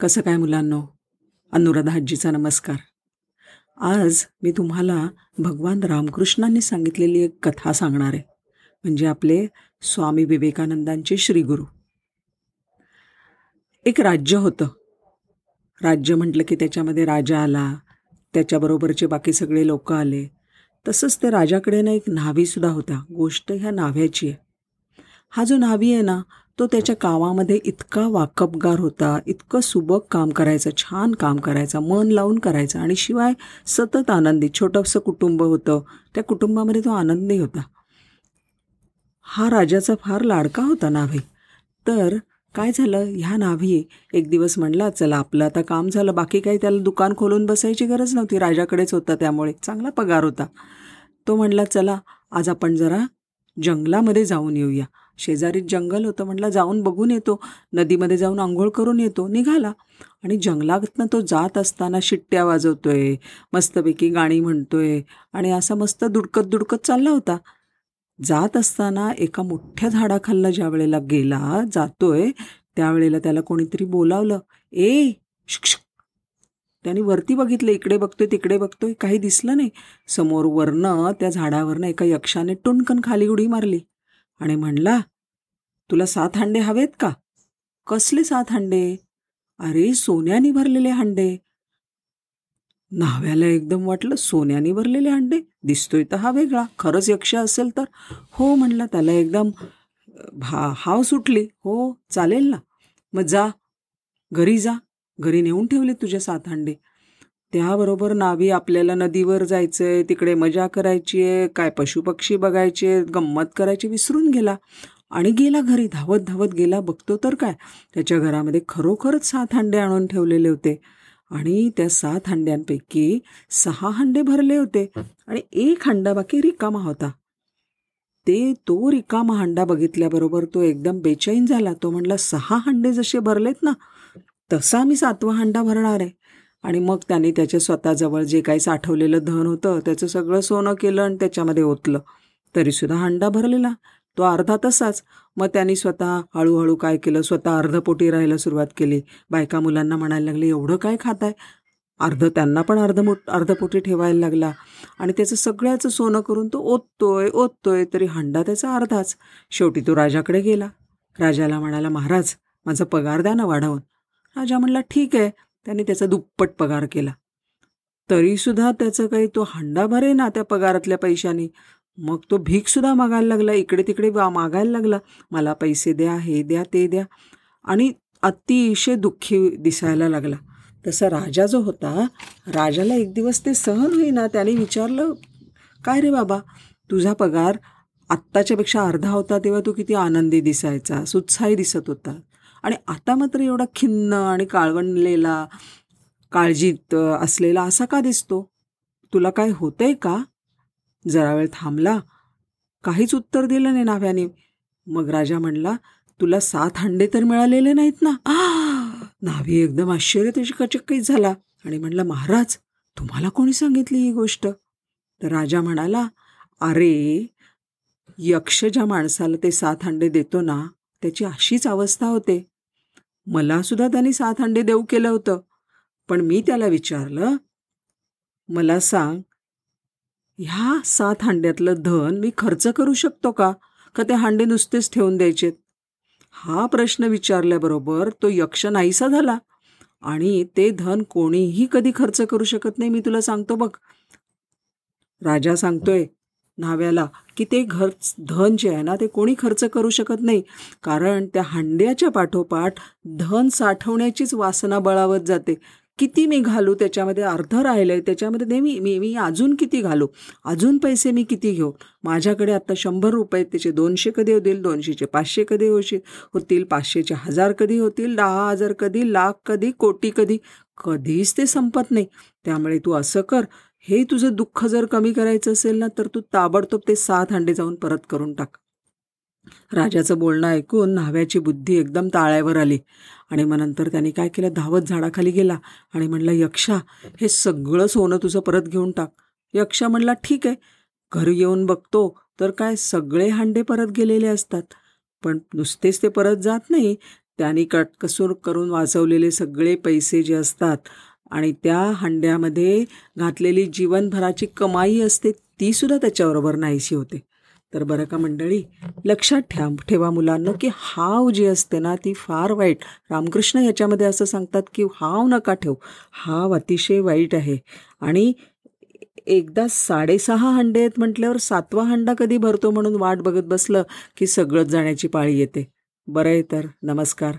कसं काय मुलांनो? अनुराधा हज्जीचा नमस्कार. आज मी तुम्हाला भगवान रामकृष्णांनी सांगितलेली एक कथा सांगणार आहे. म्हणजे आपले स्वामी विवेकानंदांचे श्रीगुरू. एक राज्य होतं. राज्य म्हटलं की त्याच्यामध्ये राजा आला त्याच्याबरोबरचे बाकी सगळे लोक आले. तसंच त्या राजाकडे ना एक न्हावीसुद्धा होता. गोष्ट ह्या नाव्याची आहे. हा जो न्हावी आहे ना तो त्याच्या कामामध्ये इतका वाकबगार होता इतकं सुबक काम करायचं छान काम करायचं मन लावून करायचं आणि शिवाय सतत आनंदी छोटंसं कुटुंब होतं. त्या कुटुंबामध्ये तो आनंदी होता. हा राजाचा फार लाडका होता नाभी तर काय झालं? ह्या नाभी एक दिवस म्हणला चला आपलं आता काम झालं बाकी काही त्याला दुकान खोलून बसायची गरज नव्हती. राजाकडेच होता त्यामुळे चांगला पगार होता. तो म्हणला चला आज आपण जरा जंगलामध्ये जाऊन येऊया. शेजारीत जंगल होतं म्हटलं जाऊन बघून येतो. नदीमध्ये जाऊन आंघोळ करून येतो. निघाला. आणि जंगलातनं तो जात असताना शिट्ट्या वाजवतोय. मस्तपैकी गाणी म्हणतोय. आणि असा मस्त दुडकत दुडकत चालला होता. जात असताना एका मोठ्या झाडाखालला ज्या वेळेला गेला जातोय त्यावेळेला त्याला कोणीतरी बोलावलं. ए शिक्षक त्याने वरती बघितलं इकडे बघतोय तिकडे बघतोय काही दिसलं नाही. समोर वरनं त्या झाडावरनं एका यक्षाने टुणकन खाली उडी मारली. आणि म्हणला तुला सात हांडे हवेत का? कसले सात हांडे? अरे सोन्याने भरलेले हांडे. न्हाव्याला एकदम वाटलं सोन्याने भरलेले हांडे? दिसतोय तर हा वेगळा खरंच यक्ष असेल तर. हो म्हणलं त्याला एकदम भा हाव सुटली हो चालेल ना. मग जा घरी जा. घरी नेऊन ठेवले तुझ्या सात हांडे. त्याबरोबर नावी आपल्याला नदीवर जायचं आहे तिकडे मजा करायची आहे काय पशुपक्षी बघायचे गंमत करायची विसरून गेला. आणि गेला घरी धावत धावत गेला बघतो तर काय? त्याच्या घरामध्ये खरोखरच सात हांडे आणून ठेवलेले होते. आणि त्या सात हांड्यांपैकी सहा हांडे भरले होते आणि एक हांडा बाकी रिकामा होता. ते तो रिकामा हांडा बघितल्याबरोबर तो एकदम बेचैन झाला. तो म्हणला सहा हांडे जसे भरलेत ना तसा मी सातवा हांडा भरणार आहे. आणि मग त्याने त्याच्या स्वतःजवळ जे काही साठवलेलं धन होतं त्याचं सगळं सोनं केलं आणि त्याच्यामध्ये ओतलं. तरीसुद्धा हांडा भरलेला. तो अर्धा तसाच. मग त्यांनी स्वतः हळूहळू काय केलं? स्वतः अर्धपोटी राहायला सुरुवात केली. बायका मुलांना म्हणायला लागले एवढं काय खाताय? अर्ध त्यांना पण अर्धमोट अर्धपोटी ठेवायला लागला. आणि त्याचं सगळ्याचं सोनं करून तो ओततोय ओततोय तरी हंडा त्याचा अर्धाच. शेवटी तो राजाकडे गेला. राजाला म्हणाला महाराज माझा पगार द्या ना वाढवून. राजा म्हणला ठीक आहे. त्याने त्याचा दुप्पट पगार केला. तरीसुद्धा त्याचं काही तो हंडा भरे ना त्या पगारातल्या पैशाने. मग तो भीकसुद्धा मागायला लागला. इकडे तिकडे मागायला लागला. मला पैसे द्या हे द्या ते द्या. आणि अतिशय दुःखी दिसायला लागला. तसा राजा जो होता राजाला एक दिवस ते सहन होईना. त्याने विचारलं काय रे बाबा तुझा पगार आत्ताच्यापेक्षा अर्धा होता तेव्हा तू किती आनंदी दिसायचा सुत्साही दिसत होता. आणि आता मात्र एवढा खिन्न आणि काळवणलेला काळजीत असलेला असा का दिसतो? तुला काय होतंय का? जरा वेळ थांबला. काहीच उत्तर दिलं नाही नाव्याने. मग राजा म्हणला तुला सात हंडे तर मिळालेले नाहीत ना. नाभी एकदम आश्चर्य त्याची कचक्कीत झाला आणि म्हणला महाराज तुम्हाला कोणी सांगितली ही गोष्ट? तर राजा म्हणाला अरे यक्ष ज्या माणसाला ते सात हंडे देतो ना त्याची अशीच अवस्था होते. मला सुद्धा त्यांनी सात अंडे देऊ केलं होतं. पण मी त्याला विचारलं मला सांग ह्या सात हांड्यातलं धन मी खर्च करू शकतो का? का ते हांडे नुसतेच ठेवून द्यायचेत? हा प्रश्न विचारल्याबरोबर तो यक्ष नाहीसा झाला. आणि ते धन कोणीही कधी खर्च करू शकत नाही मी तुला सांगतो बघ. राजा सांगतोय न्हाव्याला की ते घर धन जे आहे ना ते कोणी खर्च करू शकत नाही. कारण त्या हांड्याच्या पाठोपाठ धन साठवण्याचीच वासना बळावत जाते. किती मी घालू त्याच्यामध्ये अर्ध राहिलं आहे त्याच्यामध्ये नेहमी मी मी अजून किती घालू? अजून पैसे मी किती घेऊ? माझ्याकडे आत्ता शंभर रुपये त्याचे दोनशे कधी होतील? दोनशेचे पाचशे कधी होशील होतील? पाचशेचे हजार कधी होतील? दहा हजार कधी? लाख कधी? कोटी कधी? कधीच ते संपत नाही. त्यामुळे तू असं कर. हे तुझं दुःख जर कमी करायचं असेल ना तर तू ताबडतोब ते सात हांडे जाऊन परत करून टाक. राजाचं बोलणं ऐकून न्हाव्याची बुद्धी एकदम ताळ्यावर आली. आणि मग नंतर त्याने काय केलं? धावत झाडाखाली गेला आणि म्हणला यक्षा हे सगळं सोनं तुझं परत घेऊन टाक. यक्षा म्हणला ठीक आहे घरी येऊन बघतो तर काय सगळे हांडे परत गेलेले असतात. पण नुसतेच ते परत जात नाही. त्यांनी कटकसूर करून वाचवलेले सगळे पैसे जे असतात आणि त्या हंड्यामध्ये घातलेली जीवनभराची कमाई असते ती सुद्धा त्याच्याबरोबर नाहीशी होते. तर बरं का मंडळी लक्षात ठेवा ठेवा मुलांना की हाव जी असते ना ती फार वाईट. रामकृष्ण याच्यामध्ये असं सांगतात की हाव नका ठेव. हाव अतिशय वाईट आहे. आणि एकदा साडेसहा हंडे आहेत म्हटल्यावर सातवा हंडा कधी भरतो म्हणून वाट बघत बसलं की सगळंच जाण्याची पाळी येते. बरं आहे तर नमस्कार.